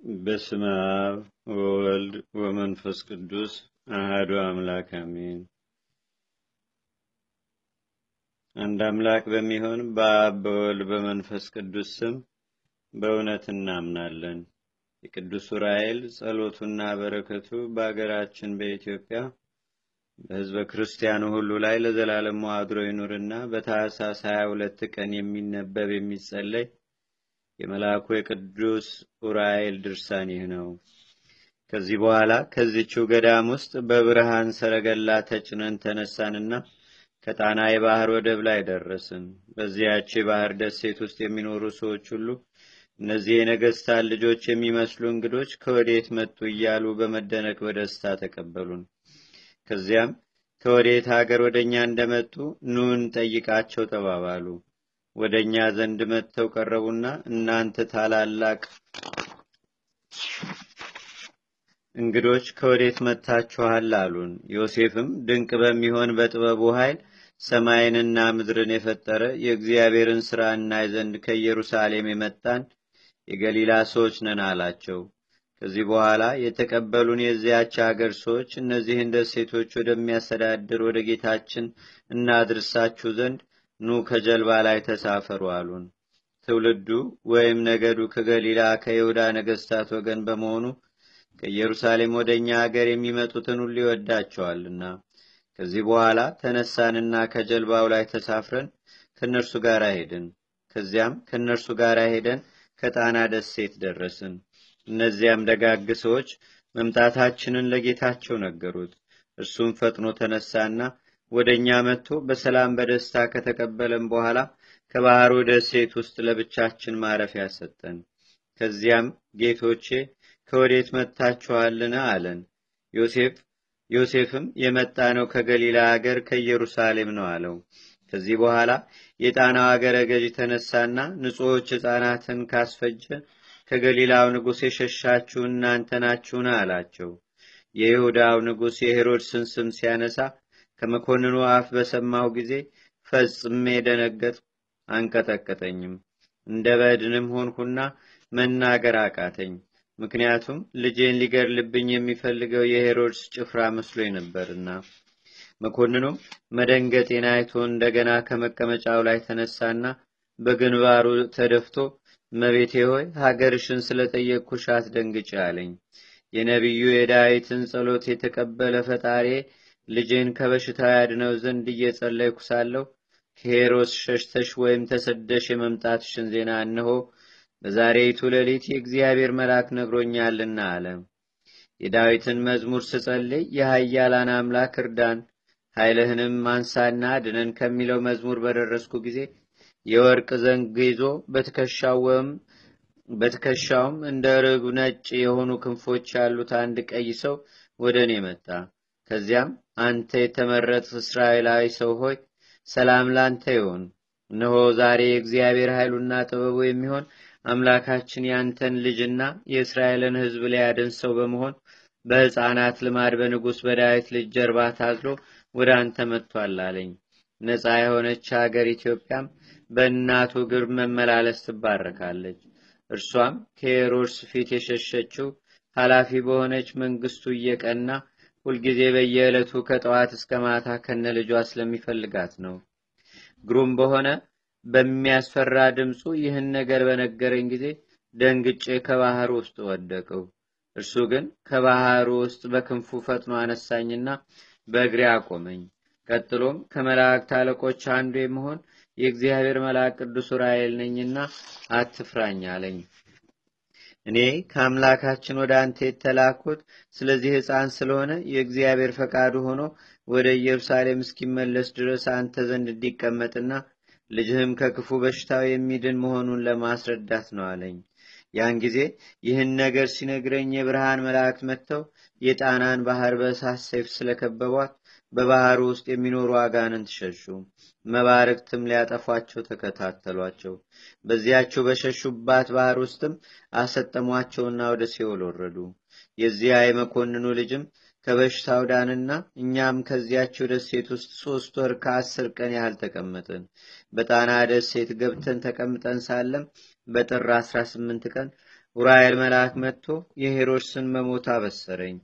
በስመ አብ ወወልድ ወመንፈስ ቅዱስ አህዱ አምላክ አሜን። አንድ አምላክ በሚሆን በአብ በወልድ በመንፈስ ቅዱስ ስም በእውነት እናምናለን። የቅዱስ ዑራኤል ጸሎቱና በረከቱ በአገራችን በኢትዮጵያ በሕዝበ ክርስቲያኑ ሁሉ ላይ ለዘላለም አድሮ ይኑርና ሀያ ሁለት ቀን የሚነበብ የሚጸለይ የመልአኩ የቅዱስ ዑራኤል ድርሳን ይህ ነው። ከዚህ በኋላ ከዚችው ገዳም ውስጥ በብርሃን ሰረገላ ተጭነን ተነሳንና ከጣና የባህር ወደብ ላይ ደረስን። በዚያች የባህር ደሴት ውስጥ የሚኖሩ ሰዎች ሁሉ እነዚህ የነገስታት ልጆች የሚመስሉ እንግዶች ከወዴት መጡ እያሉ በመደነቅ በደስታ ተቀበሉን። ከዚያም ከወዴት ሀገር ወደ እኛ እንደመጡ ኑን ጠይቃቸው ተባባሉ። ወደ እኛ ዘንድ መጥተው ቀረቡና እናንተ ታላላቅ እንግዶች ከወዴት መጥታችኋል አሉን። ዮሴፍም ድንቅ በሚሆን በጥበቡ ኃይል ሰማይንና ምድርን የፈጠረ የእግዚአብሔርን ሥራ እናይ ዘንድ ከኢየሩሳሌም የመጣን የገሊላ ሰዎች ነን አላቸው። ከዚህ በኋላ የተቀበሉን የዚያች አገር ሰዎች እነዚህን ደሴቶች ወደሚያስተዳድር ወደ ጌታችን እናድርሳችሁ ዘንድ ኑ ከጀልባ ላይ ተሳፈሩ አሉን። ትውልዱ ወይም ነገዱ ከገሊላ ከይሁዳ ነገስታት ወገን በመሆኑ ከኢየሩሳሌም ወደ እኛ አገር የሚመጡትን ሁሉ ይወዳቸዋልና። ከዚህ በኋላ ተነሳንና ከጀልባው ላይ ተሳፍረን ከእነርሱ ጋር ሄድን። ከዚያም ከእነርሱ ጋር ሄደን ከጣና ደሴት ደረስን። እነዚያም ደጋግ ሰዎች መምጣታችንን ለጌታቸው ነገሩት። እርሱም ፈጥኖ ተነሳና ወደ እኛ መጥቶ በሰላም በደስታ ከተቀበለን በኋላ ከባህሩ ደሴት ውስጥ ለብቻችን ማረፊያ ሰጠን። ከዚያም ጌቶቼ ከወዴት መጥታችኋልን? አለን። ዮሴፍ ዮሴፍም የመጣ ነው ከገሊላ አገር ከኢየሩሳሌም ነው አለው። ከዚህ በኋላ የጣናው አገረ ገዥ ተነሳና ንጹሖች ሕፃናትን ካስፈጀ ከገሊላው ንጉሥ የሸሻችሁ እናንተ ናችሁን? አላቸው። የይሁዳው ንጉሥ የሄሮድስን ስም ሲያነሳ ከመኮንኑ አፍ በሰማሁ ጊዜ ፈጽሜ ደነገጥ አንቀጠቀጠኝም። እንደ በድንም ሆንኩና መናገር አቃተኝ። ምክንያቱም ልጄን ሊገድልብኝ የሚፈልገው የሄሮድስ ጭፍራ መስሎኝ ነበርና። መኮንኑም መደንገጤን አይቶ እንደገና ከመቀመጫው ላይ ተነሳና በግንባሩ ተደፍቶ መቤቴ ሆይ ሀገርሽን ስለጠየቅኩሽ አትደንግጭ አለኝ። የነቢዩ የዳዊትን ጸሎት የተቀበለ ፈጣሪ ልጄን ከበሽታው ያድነው ዘንድ እየጸለይኩ ሳለሁ ከሄሮስ ሸሽተሽ ወይም ተሰደሽ የመምጣትሽን ዜና እነሆ በዛሬይቱ ሌሊት የእግዚአብሔር መልአክ ነግሮኛልና አለ። የዳዊትን መዝሙር ስጸልይ የኃያላን አምላክ እርዳን፣ ኃይልህንም ማንሳና ድነን ከሚለው መዝሙር በደረስኩ ጊዜ የወርቅ ዘንግ ይዞ በትከሻውም እንደ ርግብ ነጭ የሆኑ ክንፎች ያሉት አንድ ቀይ ሰው ወደ እኔ መጣ። ከዚያም አንተ የተመረጥ እስራኤላዊ ሰው ሆይ ሰላም ላንተ ይሆን። እነሆ ዛሬ የእግዚአብሔር ኃይሉና ጥበቡ የሚሆን አምላካችን ያንተን ልጅና የእስራኤልን ሕዝብ ሊያድን ሰው በመሆን በሕፃናት ልማድ በንጉሥ በዳዊት ልጅ ጀርባ ታዝሎ ወደ አንተ መጥቷል አለኝ። ነፃ የሆነች ሀገር ኢትዮጵያም በእናቱ እግር መመላለስ ትባረካለች። እርሷም ከሄሮድስ ፊት የሸሸችው ኃላፊ በሆነች መንግስቱ እየቀና ሁልጊዜ በየዕለቱ ከጠዋት እስከ ማታ ከነ ልጇ ስለሚፈልጋት ነው። ግሩም በሆነ በሚያስፈራ ድምፁ ይህን ነገር በነገረኝ ጊዜ ደንግጬ ከባህር ውስጥ ወደቅው። እርሱ ግን ከባህሩ ውስጥ በክንፉ ፈጥኖ አነሳኝና በእግሬ አቆመኝ። ቀጥሎም ከመላእክት አለቆች አንዱ የመሆን የእግዚአብሔር መልአክ ቅዱስ ዑራኤል ነኝና አትፍራኝ አለኝ። እኔ ከአምላካችን ወደ አንተ የተላኩት ስለዚህ ሕፃን ስለሆነ የእግዚአብሔር ፈቃዱ ሆኖ ወደ ኢየሩሳሌም እስኪመለስ ድረስ አንተ ዘንድ እንዲቀመጥና ልጅህም ከክፉ በሽታው የሚድን መሆኑን ለማስረዳት ነው አለኝ። ያን ጊዜ ይህን ነገር ሲነግረኝ የብርሃን መላእክት መጥተው የጣናን ባህር በእሳት ሰይፍ ስለከበቧት በባህሩ ውስጥ የሚኖሩ አጋንንት ሸሹ። መባረክትም ሊያጠፏቸው ተከታተሏቸው። በዚያቸው በሸሹባት ባህር ውስጥም አሰጠሟቸውና ወደ ሲኦል ወረዱ። የዚያ የመኮንኑ ልጅም ከበሽታው ዳንና እኛም ከዚያቸው ደሴት ውስጥ ሶስት ወር ከአስር ቀን ያህል ተቀመጥን። በጣና ደሴት ገብተን ተቀምጠን ሳለም በጥር አስራ ስምንት ቀን ኡራኤል መልአክ መጥቶ የሄሮድስን መሞት አበሰረኝ።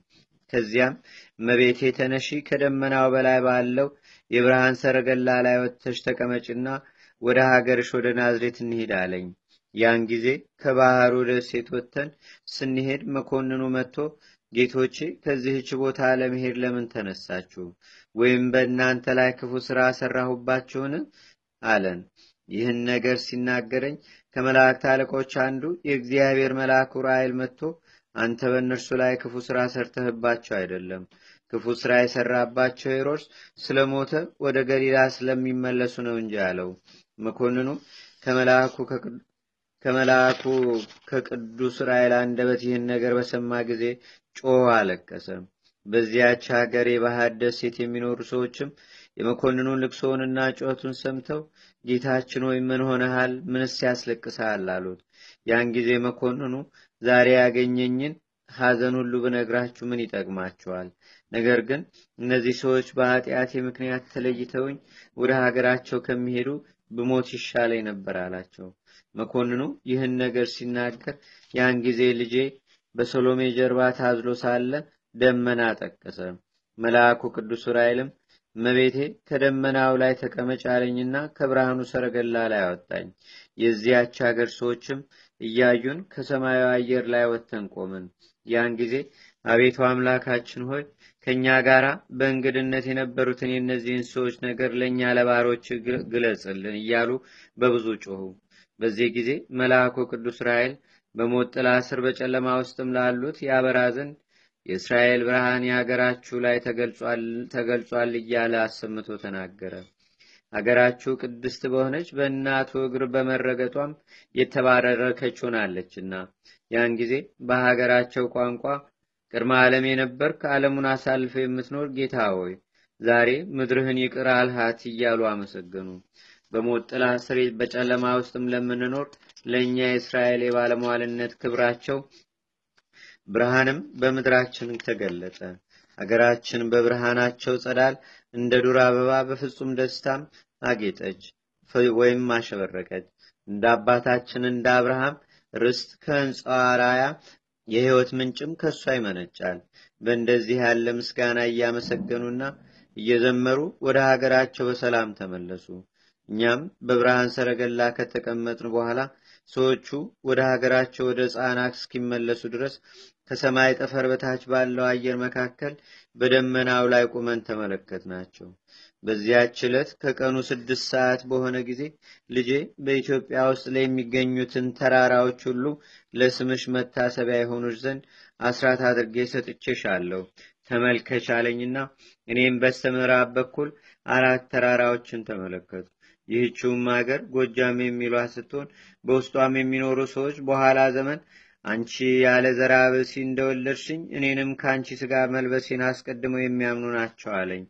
ከዚያም እመቤቴ ተነሺ፣ ከደመናው በላይ ባለው የብርሃን ሰረገላ ላይ ወጥተሽ ተቀመጭና ወደ ሀገርሽ ወደ ናዝሬት እንሂድ አለኝ። ያን ጊዜ ከባህሩ ደሴት ወጥተን ስንሄድ መኮንኑ መጥቶ ጌቶቼ ከዚህች ቦታ ለመሄድ ለምን ተነሳችሁ? ወይም በእናንተ ላይ ክፉ ሥራ ሰራሁባችሁን? አለን። ይህን ነገር ሲናገረኝ ከመላእክት አለቆች አንዱ የእግዚአብሔር መልአክ ዑራኤል መጥቶ አንተ በእነርሱ ላይ ክፉ ሥራ ሰርተህባቸው አይደለም፣ ክፉ ሥራ የሠራባቸው ሄሮድስ ስለሞተ ወደ ገሊላ ስለሚመለሱ ነው እንጂ አለው። መኮንኑ ከመልአኩ ከቅዱስ ዑራኤል አንደበት ይህን ነገር በሰማ ጊዜ ጮኸ፣ አለቀሰ። በዚያች ሀገር የባህር ደሴት የሚኖሩ ሰዎችም የመኮንኑን ልቅሶውንና ጩኸቱን ሰምተው ጌታችን ወይ ምን ሆነሃል? ምንስ ያስለቅሰሃል? አሉት። ያን ጊዜ መኮንኑ ዛሬ ያገኘኝን ሐዘን ሁሉ ብነግራችሁ ምን ይጠቅማችኋል? ነገር ግን እነዚህ ሰዎች በኃጢአቴ ምክንያት ተለይተውኝ ወደ ሀገራቸው ከሚሄዱ ብሞት ይሻለኝ ነበር አላቸው። መኮንኑ ይህን ነገር ሲናገር ያን ጊዜ ልጄ በሰሎሜ ጀርባ ታዝሎ ሳለ ደመና ጠቀሰ። መልአኩ ቅዱስ ዑራኤልም እመቤቴ ከደመናው ላይ ተቀመጭ አለኝና ከብርሃኑ ሰረገላ ላይ አወጣኝ። የዚያች ሀገር ሰዎችም እያዩን ከሰማያዊ አየር ላይ ወጥተን ቆምን። ያን ጊዜ አቤቱ አምላካችን ሆይ ከእኛ ጋር በእንግድነት የነበሩትን የእነዚህን ሰዎች ነገር ለእኛ ለባሮች ግለጽልን እያሉ በብዙ ጮኹ። በዚህ ጊዜ መልአኩ ቅዱስ ዑራኤል በሞት ጥላ ስር በጨለማ ውስጥም ላሉት ያበራ ዘንድ የእስራኤል ብርሃን የሀገራችሁ ላይ ተገልጿል እያለ አሰምቶ ተናገረ። አገራችሁ ቅድስት በሆነች በእናቱ እግር በመረገጧም የተባረከች ሆናለችና ያን ጊዜ በሀገራቸው ቋንቋ ቅድመ ዓለም የነበርክ ዓለሙን አሳልፈ የምትኖር ጌታ ሆይ ዛሬ ምድርህን ይቅር አልሃት እያሉ አመሰገኑ። በሞት ጥላ ስር በጨለማ ውስጥም ለምንኖር ለእኛ የእስራኤል የባለሟልነት ክብራቸው ብርሃንም በምድራችን ተገለጠ። አገራችን በብርሃናቸው ጸዳል እንደ ዱር አበባ በፍጹም ደስታም አጌጠች ወይም አሸበረቀች። እንደ አባታችን እንደ አብርሃም ርስት ከህንፃዋ ራያ የህይወት ምንጭም ከእሷ ይመነጫል። በእንደዚህ ያለ ምስጋና እያመሰገኑና እየዘመሩ ወደ ሀገራቸው በሰላም ተመለሱ። እኛም በብርሃን ሰረገላ ከተቀመጥን በኋላ ሰዎቹ ወደ ሀገራቸው ወደ ጻናክ እስኪመለሱ ድረስ ከሰማይ ጠፈር በታች ባለው አየር መካከል በደመናው ላይ ቁመን ተመለከት ናቸው። በዚያች ዕለት ከቀኑ ስድስት ሰዓት በሆነ ጊዜ ልጄ በኢትዮጵያ ውስጥ ላይ የሚገኙትን ተራራዎች ሁሉ ለስምሽ መታሰቢያ የሆኑች ዘንድ አስራት አድርጌ ሰጥቼሻለሁ ተመልከች አለኝና እኔም በስተምዕራብ በኩል አራት ተራራዎችን ተመለከቱ። ይህችውም ሀገር ጎጃም የሚሏት ስትሆን በውስጧም የሚኖሩ ሰዎች በኋላ ዘመን አንቺ ያለ ዘራ ብእሲ እንደወለድሽኝ እኔንም ከአንቺ ስጋ መልበሴን አስቀድመው የሚያምኑ ናቸው አለኝ።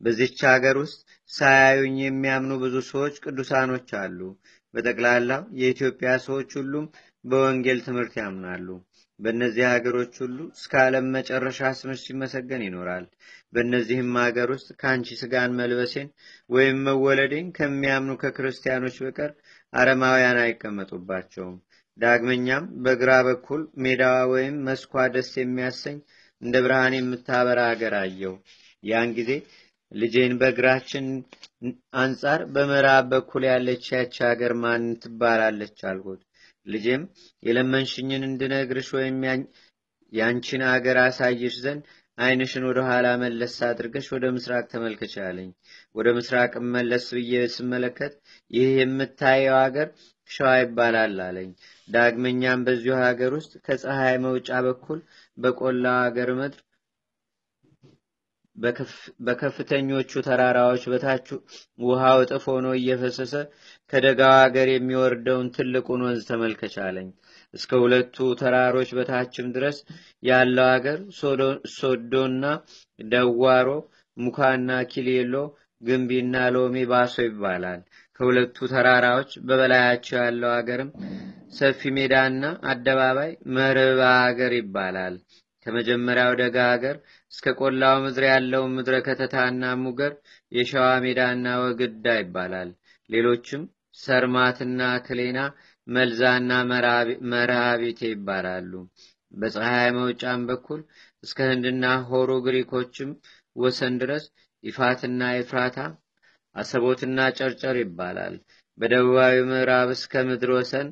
በዚች ሀገር ውስጥ ሳያዩኝ የሚያምኑ ብዙ ሰዎች ቅዱሳኖች አሉ። በጠቅላላው የኢትዮጵያ ሰዎች ሁሉም በወንጌል ትምህርት ያምናሉ። በእነዚህ ሀገሮች ሁሉ እስከ ዓለም መጨረሻ ስምሽ ሲመሰገን ይኖራል። በእነዚህም ሀገር ውስጥ ከአንቺ ስጋን መልበሴን ወይም መወለዴን ከሚያምኑ ከክርስቲያኖች በቀር አረማውያን አይቀመጡባቸውም። ዳግመኛም በግራ በኩል ሜዳዋ ወይም መስኳ ደስ የሚያሰኝ እንደ ብርሃን የምታበራ ሀገር አየው። ያን ጊዜ ልጄን በእግራችን አንጻር በምዕራብ በኩል ያለች ያች ሀገር ማን ትባላለች አልኩት። ልጄም የለመንሽኝን እንድነግርሽ ወይም ያንቺን አገር አሳይሽ ዘንድ ዓይንሽን ወደ ኋላ መለስ አድርገሽ ወደ ምስራቅ ተመልከች ወደ ምስራቅ መለስ ብዬ ስመለከት ይህ የምታየው ሀገር ሸዋ ይባላል አለኝ። ዳግመኛም በዚሁ ሀገር ውስጥ ከፀሐይ መውጫ በኩል በቆላው ሀገር ምድር በከፍተኞቹ ተራራዎች በታች ውሃው እጥፍ ሆኖ እየፈሰሰ ከደጋው ሀገር የሚወርደውን ትልቁን ወንዝ ተመልከች እስከ ሁለቱ ተራሮች በታችም ድረስ ያለው ሀገር ሶዶና ደዋሮ፣ ሙካና ኪሌሎ፣ ግንቢና ሎሚ ባሶ ይባላል። ከሁለቱ ተራራዎች በበላያቸው ያለው ሀገርም ሰፊ ሜዳና አደባባይ መርባ ሀገር ይባላል። ከመጀመሪያው ደጋ ሀገር እስከ ቆላው ምድር ያለው ምድረ ከተታና ሙገር የሸዋ ሜዳና ወግዳ ይባላል። ሌሎችም ሰርማትና ክሌና፣ መልዛና መርሃቤቴ ይባላሉ። በፀሐይ መውጫም በኩል እስከ ህንድና ሆሮ ግሪኮችም ወሰን ድረስ ይፋትና ኤፍራታ አሰቦትና ጨርጨር ይባላል። በደቡባዊ ምዕራብ እስከ ምድር ወሰን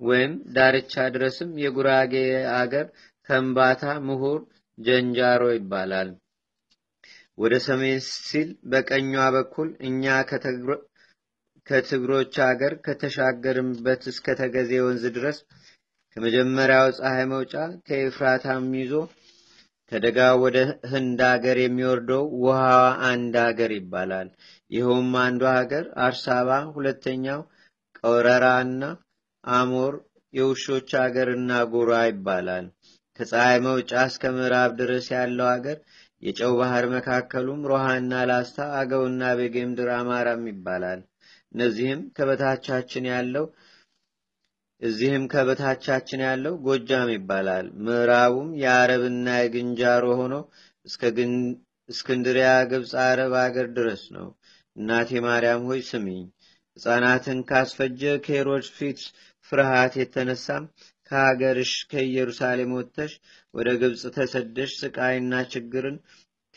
ወይም ዳርቻ ድረስም የጉራጌ አገር ከምባታ፣ ምሁር፣ ጀንጃሮ ይባላል። ወደ ሰሜን ሲል በቀኟ በኩል እኛ ከትግሮች አገር ከተሻገርንበት እስከ ተገዜ ወንዝ ድረስ ከመጀመሪያው ፀሐይ መውጫ ከኤፍራታም ይዞ ከደጋው ወደ ህንድ አገር የሚወርደው ውሃዋ አንድ አገር ይባላል። ይኸውም አንዱ ሀገር አርሳባ፣ ሁለተኛው ቀውረራ እና አሞር የውሾች አገርና ጉራ ይባላል። ከፀሐይ መውጫ እስከ ምዕራብ ድረስ ያለው አገር የጨው ባህር መካከሉም ሮሃና ላስታ፣ አገውና ቤጌምድር አማራም ይባላል። እነዚህም ከበታቻችን ያለው እዚህም ከበታቻችን ያለው ጎጃም ይባላል። ምዕራቡም የአረብና የግንጃሮ ሆኖ እስክንድሪያ ግብፅ አረብ አገር ድረስ ነው። እናቴ ማርያም ሆይ ስሚኝ። ሕፃናትን ካስፈጀ ከሄሮድስ ፊት ፍርሃት የተነሳም ከሀገርሽ ከኢየሩሳሌም ወጥተሽ ወደ ግብፅ ተሰደሽ ስቃይና ችግርን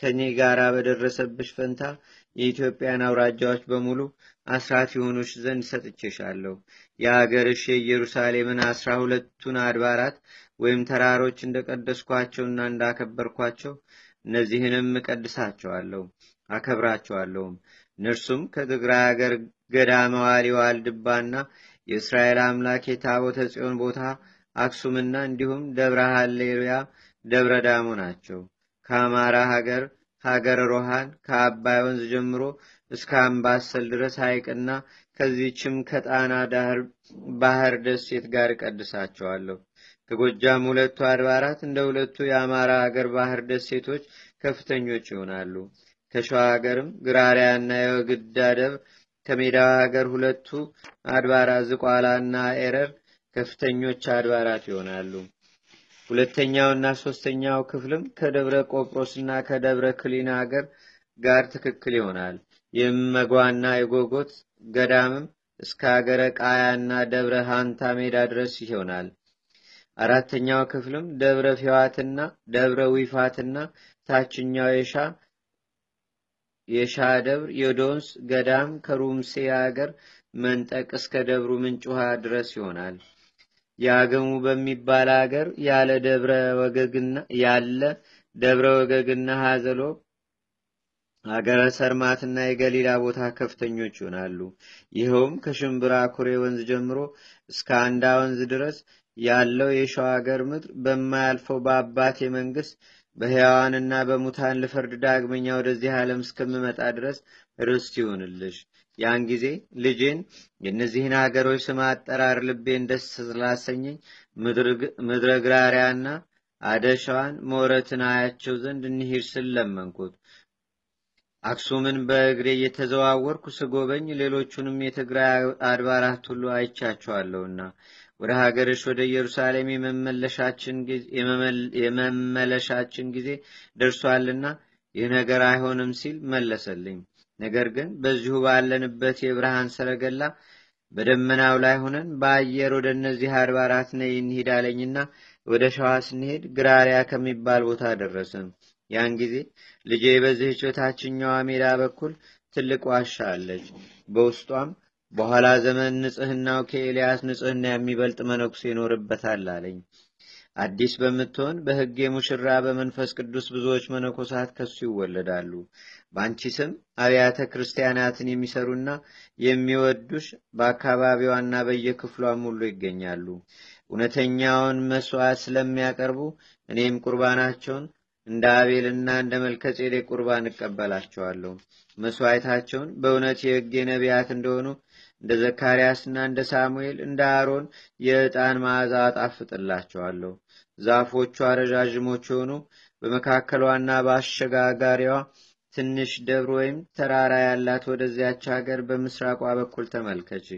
ከኔ ጋር በደረሰብሽ ፈንታ የኢትዮጵያን አውራጃዎች በሙሉ አስራት የሆኑሽ ዘንድ ሰጥቼሻለሁ። የሀገርሽ የኢየሩሳሌምን አስራ ሁለቱን አድባራት ወይም ተራሮች እንደቀደስኳቸውና እንዳከበርኳቸው እነዚህንም እቀድሳቸዋለሁ አከብራቸዋለሁም። እነርሱም ከትግራይ ሀገር ገዳመዋሊ ዋልድባና የእስራኤል አምላክ የታቦተ ጽዮን ቦታ አክሱምና እንዲሁም ደብረ ሃሌሉያ ደብረ ዳሞ ናቸው። ከአማራ ሀገር ሀገር ሮሃን ከአባይ ወንዝ ጀምሮ እስከ አምባሰል ድረስ ሐይቅና ከዚህችም ከጣና ባህር ደሴት ጋር እቀድሳቸዋለሁ። ከጎጃም ሁለቱ አድባራት እንደ ሁለቱ የአማራ ሀገር ባህር ደሴቶች ከፍተኞች ይሆናሉ። ከሸዋ ሀገርም ግራሪያና የወግዳ ደብር ከሜዳዋ ሀገር ሁለቱ አድባራት ዝቋላና ኤረር ከፍተኞች አድባራት ይሆናሉ። ሁለተኛውና ሶስተኛው ክፍልም ከደብረ ቆጵሮስና ከደብረ ክሊና ሀገር ጋር ትክክል ይሆናል። የመጓና የጎጎት ገዳምም እስከ ሀገረ ቃያና ደብረ ሃንታ ሜዳ ድረስ ይሆናል። አራተኛው ክፍልም ደብረ ፊዋትና ደብረ ዊፋትና ታችኛው የሻ የሻ ደብር የዶንስ ገዳም ከሩምሴ ሀገር መንጠቅ እስከ ደብሩ ምንጭ ውሃ ድረስ ይሆናል። የአገሙ በሚባል ሀገር ያለ ደብረ ወገግና ያለ ደብረ ወገግና ሀዘሎ ሀገረ ሰርማትና የገሊላ ቦታ ከፍተኞች ይሆናሉ። ይኸውም ከሽምብራ ኩሬ ወንዝ ጀምሮ እስከ አንዳ ወንዝ ድረስ ያለው የሸዋ ሀገር ምድር በማያልፈው በአባቴ መንግስት በሕያዋንና በሙታን ልፈርድ ዳግመኛ ወደዚህ ዓለም እስከምመጣ ድረስ ርስት ይሁንልሽ። ያን ጊዜ ልጄን የእነዚህን ሀገሮች ስም አጠራር ልቤን ደስ ስላሰኘኝ ምድረ ግራሪያና አደሸዋን ሞረትን አያቸው ዘንድ እንሂድ ስል ለመንኩት። አክሱምን በእግሬ እየተዘዋወርኩ ስጎበኝ ሌሎቹንም የትግራይ አድባራት ሁሉ አይቻቸዋለሁና ወደ ሀገርሽ ወደ ኢየሩሳሌም የመመለሻችን ጊዜ ደርሷልና ይህ ነገር አይሆንም ሲል መለሰልኝ። ነገር ግን በዚሁ ባለንበት የብርሃን ሰረገላ በደመናው ላይ ሆነን በአየር ወደ እነዚህ አድባራት ነይ እንሂድ አለኝና ወደ ሸዋ ስንሄድ ግራሪያ ከሚባል ቦታ ደረስን። ያን ጊዜ ልጄ በዚህች በታችኛዋ ሜዳ በኩል ትልቅ ዋሻ አለች። በውስጧም በኋላ ዘመን ንጽህናው ከኤልያስ ንጽህና የሚበልጥ መነኩሴ ይኖርበታል አለኝ። አዲስ በምትሆን በሕግ ሙሽራ በመንፈስ ቅዱስ ብዙዎች መነኮሳት ከሱ ይወለዳሉ። በአንቺ ስም አብያተ ክርስቲያናትን የሚሰሩና የሚወዱሽ በአካባቢዋና በየክፍሏም ሁሉ ይገኛሉ። እውነተኛውን መስዋዕት ስለሚያቀርቡ እኔም ቁርባናቸውን እንደ አቤልና እንደ መልከጼዴቅ ቁርባን እቀበላቸዋለሁ። መስዋዕታቸውን በእውነት የሕግ ነቢያት እንደሆኑ እንደ ዘካርያስና እንደ ሳሙኤል እንደ አሮን የዕጣን መዓዛ አጣፍጥላቸዋለሁ። ዛፎቿ ረዣዥሞች የሆኑ በመካከሏና በአሸጋጋሪዋ ትንሽ ደብር ወይም ተራራ ያላት ወደዚያች ሀገር በምስራቋ በኩል ተመልከች።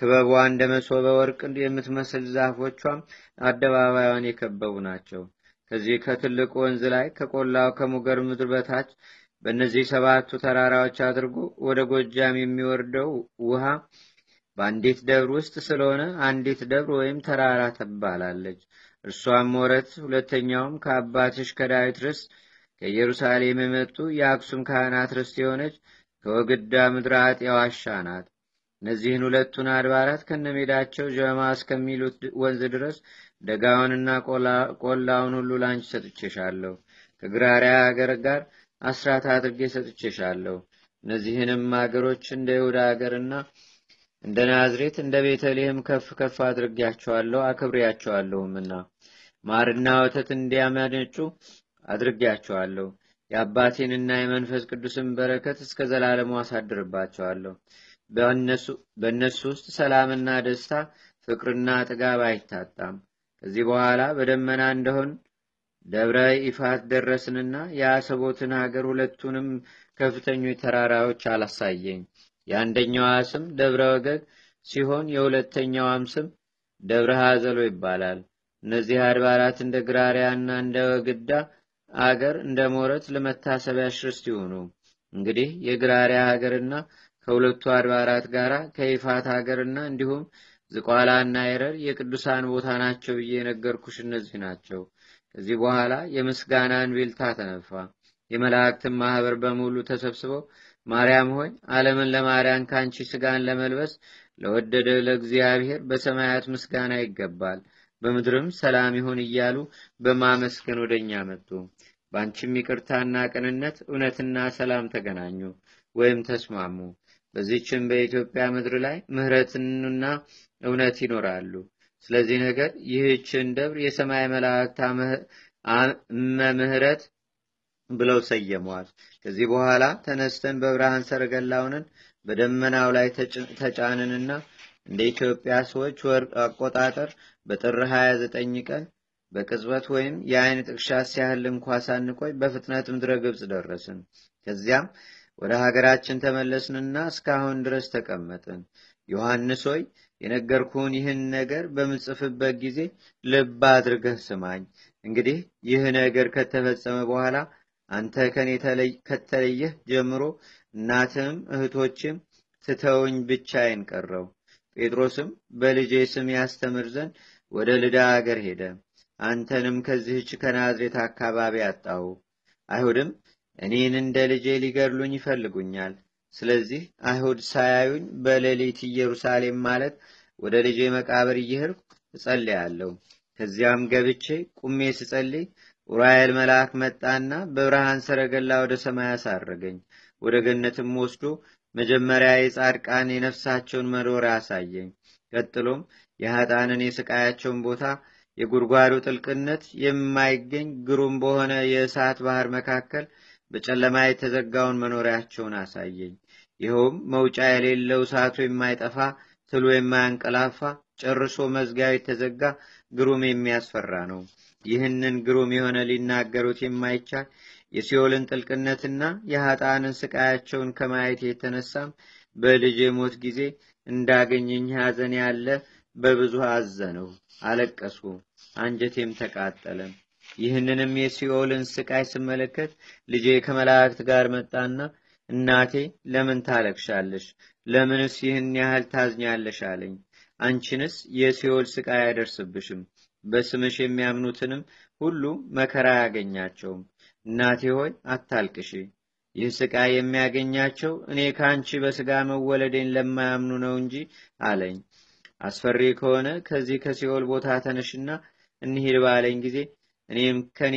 ክበቧ እንደ መሶበ ወርቅ የምትመስል ዛፎቿም አደባባዩን የከበቡ ናቸው። ከዚህ ከትልቁ ወንዝ ላይ ከቆላው ከሙገር ምድር በታች በእነዚህ ሰባቱ ተራራዎች አድርጎ ወደ ጎጃም የሚወርደው ውሃ በአንዲት ደብር ውስጥ ስለሆነ አንዲት ደብር ወይም ተራራ ትባላለች። እርሷም ሞረት፣ ሁለተኛውም ከአባትሽ ከዳዊት ርስት ከኢየሩሳሌም የመጡ የአክሱም ካህናት ርስት የሆነች ከወግዳ ምድረ አጤ ዋሻ ናት። እነዚህን ሁለቱን አድባራት ከነሜዳቸው ጀማ እስከሚሉት ወንዝ ድረስ ደጋውንና ቆላውን ሁሉ ላንቺ ሰጥቼሻለሁ። ከግራሪያ ሀገር ጋር አስራት አድርጌ ሰጥቼሻለሁ። እነዚህንም አገሮች እንደ ይሁዳ ሀገርና እንደ ናዝሬት እንደ ቤተልሔም ከፍ ከፍ አድርጌያቸዋለሁ አክብሬያቸዋለሁምና ማርና ወተት እንዲያመነጩ አድርጌያቸዋለሁ። የአባቴንና የመንፈስ ቅዱስን በረከት እስከ ዘላለሙ አሳድርባቸዋለሁ። በእነሱ ውስጥ ሰላምና ደስታ፣ ፍቅርና ጥጋብ አይታጣም። ከዚህ በኋላ በደመና እንደሆን ደብረ ይፋት ደረስንና የአሰቦትን ሀገር ሁለቱንም ከፍተኞች ተራራዎች አላሳየኝ። የአንደኛዋ ስም ደብረ ወገግ ሲሆን የሁለተኛዋም ስም ደብረ ሀዘሎ ይባላል። እነዚህ አድባራት እንደ ግራሪያና እንደ ወግዳ አገር እንደ ሞረት ለመታሰቢያ ርስት ይሁኑ። እንግዲህ የግራሪያ ሀገርና ከሁለቱ አድባራት ጋር ከይፋት ሀገርና እንዲሁም ዝቋላና የረር የቅዱሳን ቦታ ናቸው ብዬ የነገርኩሽ እነዚህ ናቸው። ከዚህ በኋላ የምስጋናን ቤልታ ተነፋ። የመላእክትን ማህበር በሙሉ ተሰብስበው ማርያም ሆይ ዓለምን ለማርያም ካንቺ ስጋን ለመልበስ ለወደደ ለእግዚአብሔር በሰማያት ምስጋና ይገባል፣ በምድርም ሰላም ይሁን እያሉ በማመስገን ወደ እኛ መጡ። በአንቺም ይቅርታና ቅንነት እውነትና ሰላም ተገናኙ ወይም ተስማሙ። በዚችም በኢትዮጵያ ምድር ላይ ምህረትንና እውነት ይኖራሉ። ስለዚህ ነገር ይህችን ደብር የሰማይ መላእክት ምህረት ብለው ሰየሟል። ከዚህ በኋላ ተነስተን በብርሃን ሰረገላውንን በደመናው ላይ ተጫንንና እንደ ኢትዮጵያ ሰዎች ወር አቆጣጠር በጥር 29 ቀን በቅጽበት ወይም የአይን ጥቅሻ ሲያህል እንኳ ሳንቆይ በፍጥነት ምድረ ግብፅ ደረስን። ከዚያም ወደ ሀገራችን ተመለስንና እስካሁን ድረስ ተቀመጥን። ዮሐንስ ሆይ የነገርኩህን ይህን ነገር በምጽፍበት ጊዜ ልብ አድርገህ ስማኝ። እንግዲህ ይህ ነገር ከተፈጸመ በኋላ አንተ ከኔ ከተለየህ ጀምሮ እናትም እህቶችም ትተውኝ ብቻዬን ቀረው። ጴጥሮስም በልጄ ስም ያስተምር ዘንድ ወደ ልዳ አገር ሄደ። አንተንም ከዚህች ከናዝሬት አካባቢ አጣሁ። አይሁድም እኔን እንደ ልጄ ሊገድሉኝ ይፈልጉኛል። ስለዚህ አይሁድ ሳያዩኝ በሌሊት ኢየሩሳሌም ማለት ወደ ልጄ መቃብር እየሄድኩ እጸልያለሁ። ከዚያም ገብቼ ቁሜ ስጸልይ ኡራኤል መልአክ መጣና በብርሃን ሰረገላ ወደ ሰማይ አሳረገኝ። ወደ ገነትም ወስዶ መጀመሪያ የጻድቃን የነፍሳቸውን መኖሪያ አሳየኝ። ቀጥሎም የኃጣንን የስቃያቸውን ቦታ የጉድጓዱ ጥልቅነት የማይገኝ ግሩም በሆነ የእሳት ባህር መካከል በጨለማ የተዘጋውን መኖሪያቸውን አሳየኝ። ይኸውም መውጫ የሌለው እሳቱ የማይጠፋ ትሉ የማያንቀላፋ ጨርሶ መዝጊያው የተዘጋ ግሩም የሚያስፈራ ነው። ይህንን ግሩም የሆነ ሊናገሩት የማይቻል የሲኦልን ጥልቅነትና የኃጣንን ስቃያቸውን ከማየት የተነሳም በልጅ ሞት ጊዜ እንዳገኘኝ ሐዘን ያለ በብዙ አዘነው፣ አለቀስኩ፣ አንጀቴም ተቃጠለ። ይህንንም የሲኦልን ስቃይ ስመለከት ልጄ ከመላእክት ጋር መጣና እናቴ ለምን ታለቅሻለሽ? ለምንስ ይህን ያህል ታዝኛለሽ? አለኝ። አንቺንስ የሲኦል ስቃይ አይደርስብሽም፣ በስምሽ የሚያምኑትንም ሁሉ መከራ አያገኛቸውም። እናቴ ሆይ አታልቅሺ። ይህ ስቃይ የሚያገኛቸው እኔ ከአንቺ በሥጋ መወለዴን ለማያምኑ ነው እንጂ አለኝ። አስፈሪ ከሆነ ከዚህ ከሲኦል ቦታ ተነሽና እንሂድ ባለኝ ጊዜ እኔም ከኔ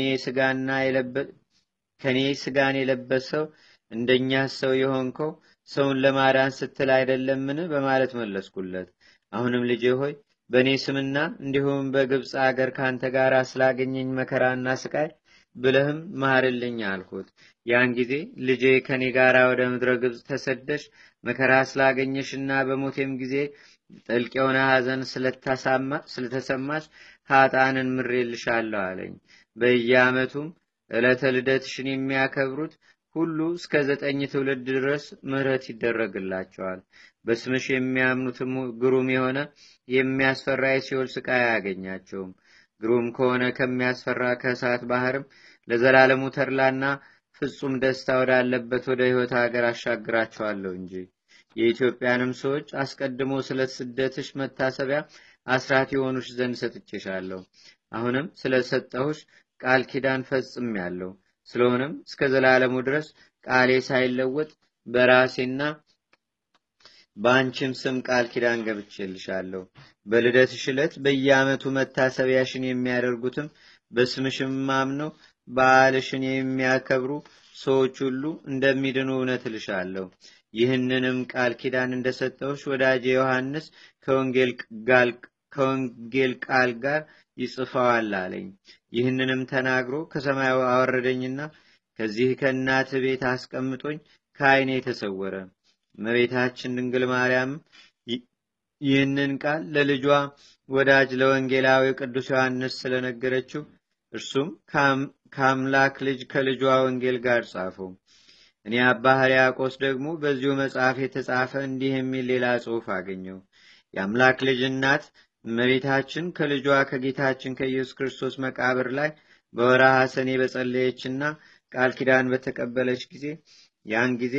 ስጋን የለበሰው እንደኛ ሰው የሆንከው ሰውን ለማዳን ስትል አይደለምን? በማለት መለስኩለት። አሁንም ልጄ ሆይ በእኔ ስምና እንዲሁም በግብፅ አገር ካንተ ጋር ስላገኘኝ መከራና ስቃይ ብለህም ማርልኝ አልኩት። ያን ጊዜ ልጄ ከኔ ጋር ወደ ምድረ ግብፅ ተሰደሽ መከራ ስላገኘሽና በሞቴም ጊዜ ጥልቅ የሆነ ሐዘን ስለተሰማሽ ኃጣንን ምሬልሻለሁ አለኝ። በየዓመቱም ዕለተ ልደትሽን የሚያከብሩት ሁሉ እስከ ዘጠኝ ትውልድ ድረስ ምሕረት ይደረግላቸዋል። በስምሽ የሚያምኑትም ግሩም የሆነ የሚያስፈራ የሲኦል ስቃይ አያገኛቸውም። ግሩም ከሆነ ከሚያስፈራ ከእሳት ባህርም ለዘላለሙ ተድላና ፍጹም ደስታ ወዳለበት ወደ ሕይወት ሀገር አሻግራቸዋለሁ እንጂ የኢትዮጵያንም ሰዎች አስቀድሞ ስለ ስደትሽ መታሰቢያ አስራት የሆኑሽ ዘንድ ሰጥቼሻለሁ። አሁንም ስለ ሰጠሁሽ ቃል ኪዳን ፈጽሜያለሁ። ስለሆነም እስከ ዘላለሙ ድረስ ቃሌ ሳይለወጥ በራሴና በአንቺም ስም ቃል ኪዳን ገብቼልሻለሁ። በልደትሽ ዕለት በየዓመቱ መታሰቢያሽን የሚያደርጉትም በስምሽም አምነው በዓልሽን የሚያከብሩ ሰዎች ሁሉ እንደሚድኑ እውነት እልሻለሁ። ይህንንም ቃል ኪዳን እንደሰጠውሽ ወዳጄ ዮሐንስ ከወንጌል ቃል ጋር ይጽፈዋል አለኝ። ይህንንም ተናግሮ ከሰማይ አወረደኝና ከዚህ ከእናት ቤት አስቀምጦኝ ከዓይኔ ተሰወረ። እመቤታችን ድንግል ማርያም ይህንን ቃል ለልጇ ወዳጅ ለወንጌላዊ ቅዱስ ዮሐንስ ስለነገረችው እርሱም ከአምላክ ልጅ ከልጇ ወንጌል ጋር ጻፈው። እኔ አባ ሕርያቆስ ደግሞ በዚሁ መጽሐፍ የተጻፈ እንዲህ የሚል ሌላ ጽሑፍ አገኘው። የአምላክ ልጅ እናት እመቤታችን ከልጇ ከጌታችን ከኢየሱስ ክርስቶስ መቃብር ላይ በወርሃ ሰኔ በጸለየችና ቃል ኪዳን በተቀበለች ጊዜ ያን ጊዜ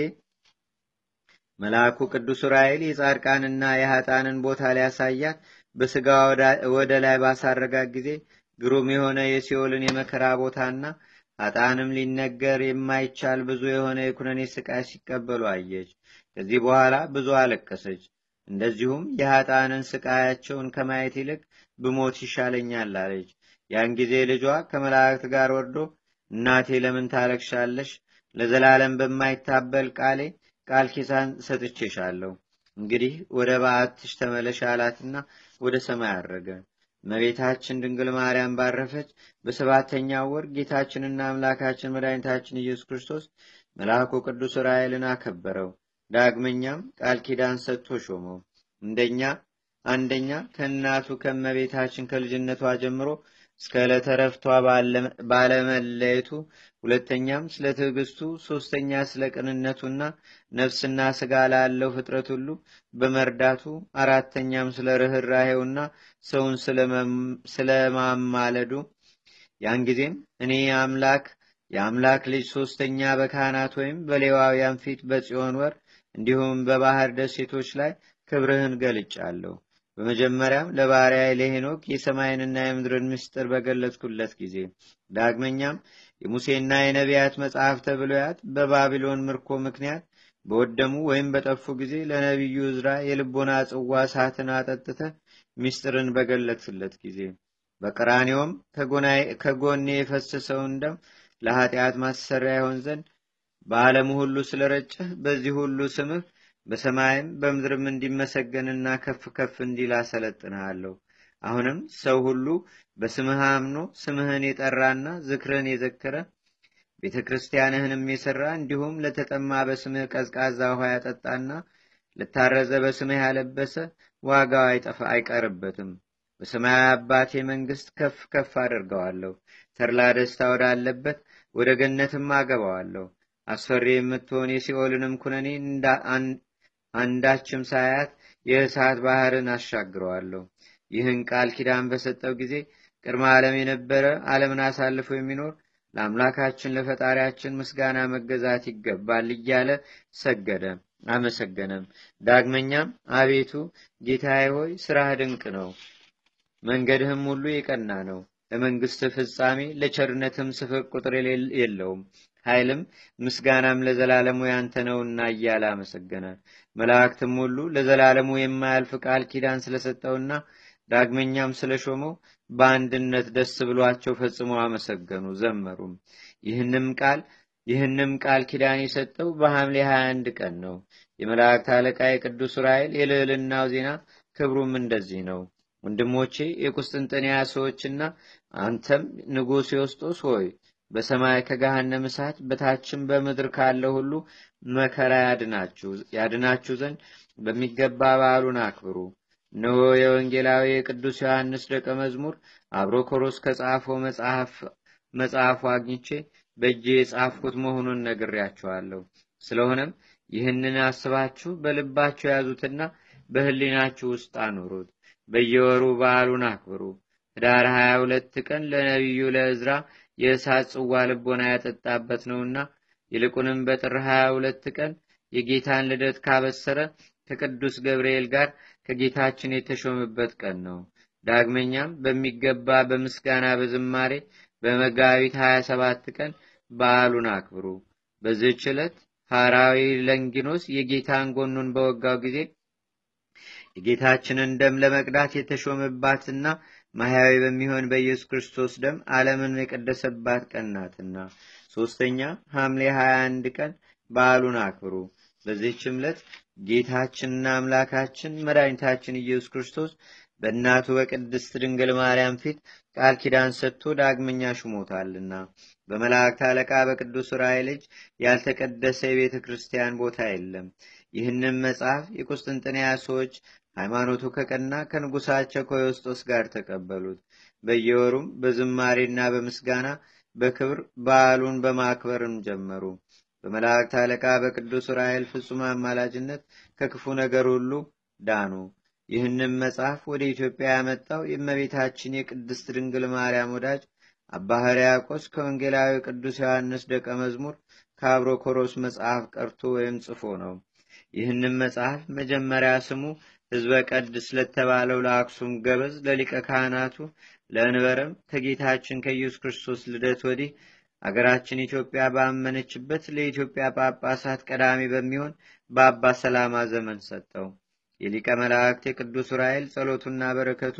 መልአኩ ቅዱስ ዑራኤል የጻድቃንና የኃጣንን ቦታ ሊያሳያት በሥጋ ወደ ላይ ባሳረጋት ጊዜ ግሩም የሆነ የሲኦልን የመከራ ቦታና ኃጣንም ሊነገር የማይቻል ብዙ የሆነ የኩነኔ ስቃይ ሲቀበሉ አየች። ከዚህ በኋላ ብዙ አለቀሰች። እንደዚሁም የኃጣንን ስቃያቸውን ከማየት ይልቅ ብሞት ይሻለኛል አለች። ያን ጊዜ ልጇ ከመላእክት ጋር ወርዶ እናቴ ለምን ታለቅሻለሽ? ለዘላለም በማይታበል ቃሌ ቃል ኪዳን ሰጥቼሻለሁ። እንግዲህ ወደ በዓትሽ ተመለሽ አላትና ወደ ሰማይ አረገ። እመቤታችን ድንግል ማርያም ባረፈች በሰባተኛው ወር ጌታችንና አምላካችን መድኃኒታችን ኢየሱስ ክርስቶስ መልአኩ ቅዱስ ራኤልን አከበረው። ዳግመኛም ቃል ኪዳን ሰጥቶ ሾመው። እንደኛ አንደኛ ከእናቱ ከእመቤታችን ከልጅነቷ ጀምሮ እስከ ዕለተ ረፍቷ ባለመለየቱ፣ ሁለተኛም ስለ ትዕግስቱ፣ ሶስተኛ ስለ ቅንነቱና ነፍስና ስጋ ላለው ፍጥረት ሁሉ በመርዳቱ፣ አራተኛም ስለ ርኅራሄውና ሰውን ስለማማለዱ ያን ጊዜም እኔ አምላክ የአምላክ ልጅ ሶስተኛ በካህናት ወይም በሌዋውያን ፊት በጽዮን ወር እንዲሁም በባህር ደሴቶች ላይ ክብርህን ገልጫለሁ። በመጀመሪያም ለባሪያ ለሄኖክ የሰማይንና የምድርን ምስጢር በገለጽኩለት ጊዜ ዳግመኛም የሙሴና የነቢያት መጽሐፍተ ብሉያት በባቢሎን ምርኮ ምክንያት በወደሙ ወይም በጠፉ ጊዜ ለነቢዩ እዝራ የልቦና ጽዋ ሳትን አጠጥተ ምስጢርን በገለጽለት ጊዜ በቀራኒዮም ከጎኔ የፈሰሰውን ደም ለኃጢአት ማሰሪያ ይሆን ዘንድ በዓለሙ ሁሉ ስለረጨህ በዚህ ሁሉ ስምህ በሰማይም በምድርም እንዲመሰገንና ከፍ ከፍ እንዲል አሰለጥንሃለሁ። አሁንም ሰው ሁሉ በስምህ አምኖ ስምህን የጠራና ዝክርህን የዘከረ ቤተ ክርስቲያንህንም የሠራ እንዲሁም ለተጠማ በስምህ ቀዝቃዛ ውሃ ያጠጣና ለታረዘ በስምህ ያለበሰ ዋጋው አይጠፋ አይቀርበትም። በሰማያዊ አባቴ መንግሥት ከፍ ከፍ አድርገዋለሁ። ተድላ ደስታ ወዳለበት ወደ ገነትም አገባዋለሁ። አስፈሪ የምትሆን የሲኦልንም ኩነኔ አንዳችም ሳያት የእሳት ባህርን አሻግረዋለሁ። ይህን ቃል ኪዳን በሰጠው ጊዜ ቅድመ ዓለም የነበረ ዓለምን አሳልፎ የሚኖር ለአምላካችን ለፈጣሪያችን ምስጋና መገዛት ይገባል እያለ ሰገደ፣ አመሰገነም። ዳግመኛም አቤቱ ጌታዬ ሆይ ስራህ ድንቅ ነው፣ መንገድህም ሁሉ የቀና ነው። ለመንግስት ፍጻሜ ለቸርነትም ስፍር ቁጥር የለውም። ኃይልም ምስጋናም ለዘላለሙ ያንተ ነውና እያለ አመሰገነ። መላእክትም ሁሉ ለዘላለሙ የማያልፍ ቃል ኪዳን ስለሰጠውና ዳግመኛም ስለሾመው በአንድነት ደስ ብሏቸው ፈጽመው አመሰገኑ፣ ዘመሩም። ይህንም ቃል ይህንም ቃል ኪዳን የሰጠው በሐምሌ 21 ቀን ነው። የመላእክት አለቃ የቅዱስ ዑራኤል የልዕልናው ዜና ክብሩም እንደዚህ ነው። ወንድሞቼ የቁስጥንጥንያ ሰዎችና አንተም ንጉሥ ዮስጦስ ሆይ በሰማይ ከገሃነም እሳት በታችም በምድር ካለው ሁሉ መከራ ያድናችሁ ዘንድ በሚገባ በዓሉን አክብሩ። እነሆ የወንጌላዊ የቅዱስ ዮሐንስ ደቀ መዝሙር አብሮኮሮስ ከጻፈው መጽሐፉ አግኝቼ በእጄ የጻፍኩት መሆኑን ነግሬያችኋለሁ። ስለሆነም ይህንን አስባችሁ በልባችሁ ያዙትና በህሊናችሁ ውስጥ አኑሩት። በየወሩ በዓሉን አክብሩ። ህዳር 22 ቀን ለነቢዩ ለእዝራ የእሳት ጽዋ ልቦና ያጠጣበት ነውና ይልቁንም በጥር 22 ቀን የጌታን ልደት ካበሰረ ከቅዱስ ገብርኤል ጋር ከጌታችን የተሾመበት ቀን ነው። ዳግመኛም በሚገባ በምስጋና በዝማሬ በመጋቢት 27 ቀን በዓሉን አክብሩ። በዚህች ዕለት ሐራዊ ለንጊኖስ የጌታን ጎኑን በወጋው ጊዜ የጌታችንን ደም ለመቅዳት የተሾመባትና ማህያዊ በሚሆን በኢየሱስ ክርስቶስ ደም ዓለምን የቀደሰባት ቀን ናትና። ሶስተኛ ሐምሌ 21 ቀን በዓሉን አክብሩ። በዚህችም ዕለት ጌታችንና አምላካችን መድኃኒታችን ኢየሱስ ክርስቶስ በእናቱ በቅድስት ድንግል ማርያም ፊት ቃል ኪዳን ሰጥቶ ዳግመኛ ሽሞታልና በመላእክት አለቃ በቅዱስ ራእይ ልጅ ያልተቀደሰ የቤተ ክርስቲያን ቦታ የለም። ይህንም መጽሐፍ የቁስጥንጥንያ ሰዎች ሃይማኖቱ ከቀና ከንጉሳቸው ከዮስጦስ ጋር ተቀበሉት። በየወሩም በዝማሬና በምስጋና በክብር በዓሉን በማክበርም ጀመሩ። በመላእክት አለቃ በቅዱስ ራኤል ፍጹም አማላጅነት ከክፉ ነገር ሁሉ ዳኑ። ይህንም መጽሐፍ ወደ ኢትዮጵያ ያመጣው የእመቤታችን የቅድስት ድንግል ማርያም ወዳጅ አባ ሕርያቆስ ከወንጌላዊ ቅዱስ ዮሐንስ ደቀ መዝሙር ከአብሮኮሮስ መጽሐፍ ቀርቶ ወይም ጽፎ ነው። ይህንም መጽሐፍ መጀመሪያ ስሙ ሕዝበ ቀድስ ለተባለው ለአክሱም ገበዝ ለሊቀ ካህናቱ ለእንበረም ከጌታችን ከኢየሱስ ክርስቶስ ልደት ወዲህ አገራችን ኢትዮጵያ ባመነችበት ለኢትዮጵያ ጳጳሳት ቀዳሚ በሚሆን በአባ ሰላማ ዘመን ሰጠው። የሊቀ መላእክት የቅዱስ ራኤል ጸሎቱና በረከቱ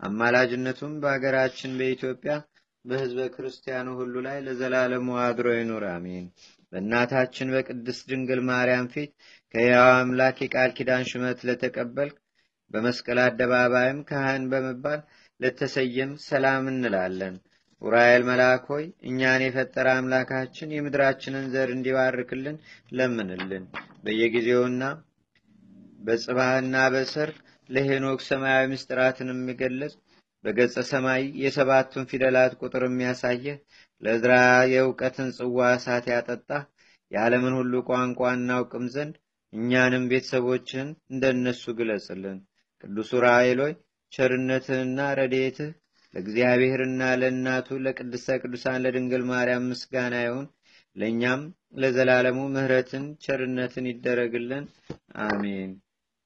አማላጅነቱም በአገራችን በኢትዮጵያ በሕዝበ ክርስቲያኑ ሁሉ ላይ ለዘላለሙ አድሮ ይኑር፣ አሜን። በእናታችን በቅድስት ድንግል ማርያም ፊት ከሕያው አምላክ የቃል ኪዳን ሹመት ለተቀበልክ በመስቀል አደባባይም ካህን በመባል ለተሰየም ሰላም እንላለን። ኡራኤል መልአክ ሆይ እኛን የፈጠረ አምላካችን የምድራችንን ዘር እንዲባርክልን ለምንልን። በየጊዜውና በጽባህና በሰርክ ለሄኖክ ሰማያዊ ምስጢራትን የሚገለጽ በገጸ ሰማይ የሰባቱን ፊደላት ቁጥር የሚያሳየህ ለዝራ የእውቀትን ጽዋ እሳት ያጠጣ የዓለምን ሁሉ ቋንቋ እናውቅም ዘንድ እኛንም ቤተሰቦችህን እንደነሱ ግለጽልን። ቅዱስ ኡራኤል ሆይ ቸርነትህና ረድኤትህ ለእግዚአብሔርና ለእናቱ ለቅድስተ ቅዱሳን ለድንግል ማርያም ምስጋና ይሁን። ለእኛም ለዘላለሙ ምሕረትን ቸርነትን ይደረግልን፣ አሜን።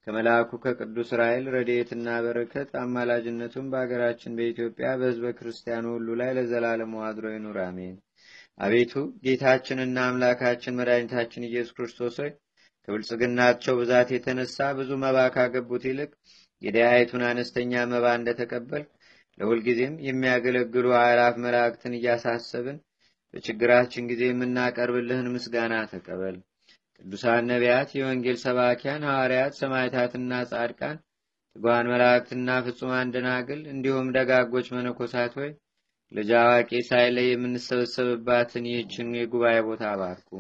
ከመልአኩ ከቅዱስ ራኤል ረድኤትና በረከት አማላጅነቱን በአገራችን በኢትዮጵያ በሕዝበ ክርስቲያኑ ሁሉ ላይ ለዘላለሙ አድሮ ይኑር፣ አሜን። አቤቱ ጌታችንና አምላካችን መድኃኒታችን ኢየሱስ ክርስቶስ ሆይ ከብልጽግናቸው ብዛት የተነሳ ብዙ መባ ካገቡት ይልቅ የደያይቱን አነስተኛ መባ እንደተቀበል ለሁልጊዜም የሚያገለግሉ አእላፍ መላእክትን እያሳሰብን በችግራችን ጊዜ የምናቀርብልህን ምስጋና ተቀበል። ቅዱሳን ነቢያት፣ የወንጌል ሰባኪያን ሐዋርያት፣ ሰማዕታትና ጻድቃን፣ ትጓን መላእክትና ፍጹማን ደናግል እንዲሁም ደጋጎች መነኮሳት ሆይ ልጅ አዋቂ ሳይለይ የምንሰበሰብባትን ይህችን የጉባኤ ቦታ አባርኩ።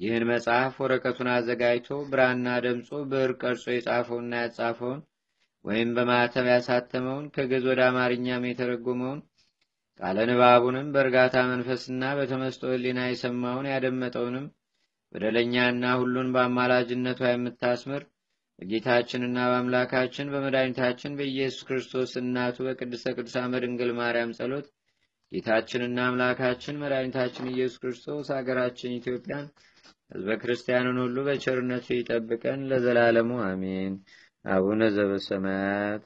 ይህን መጽሐፍ ወረቀቱን አዘጋጅቶ ብራና ደምጾ ብዕር ቀርጾ የጻፈውና ያጻፈውን ወይም በማተብ ያሳተመውን ከግዕዝ ወደ አማርኛም የተረጎመውን ቃለ ንባቡንም በእርጋታ መንፈስና በተመስጦ ሕሊና የሰማውን ያደመጠውንም በደለኛና ሁሉን በአማላጅነቷ የምታስምር በጌታችንና በአምላካችን በመድኃኒታችን በኢየሱስ ክርስቶስ እናቱ በቅድስተ ቅዱሳን በድንግል ማርያም ጸሎት ጌታችንና አምላካችን መድኃኒታችን ኢየሱስ ክርስቶስ ሀገራችን ኢትዮጵያን ሕዝበ ክርስቲያኑን ሁሉ በቸርነቱ ይጠብቀን ለዘላለሙ አሜን። አቡነ ዘበሰማያት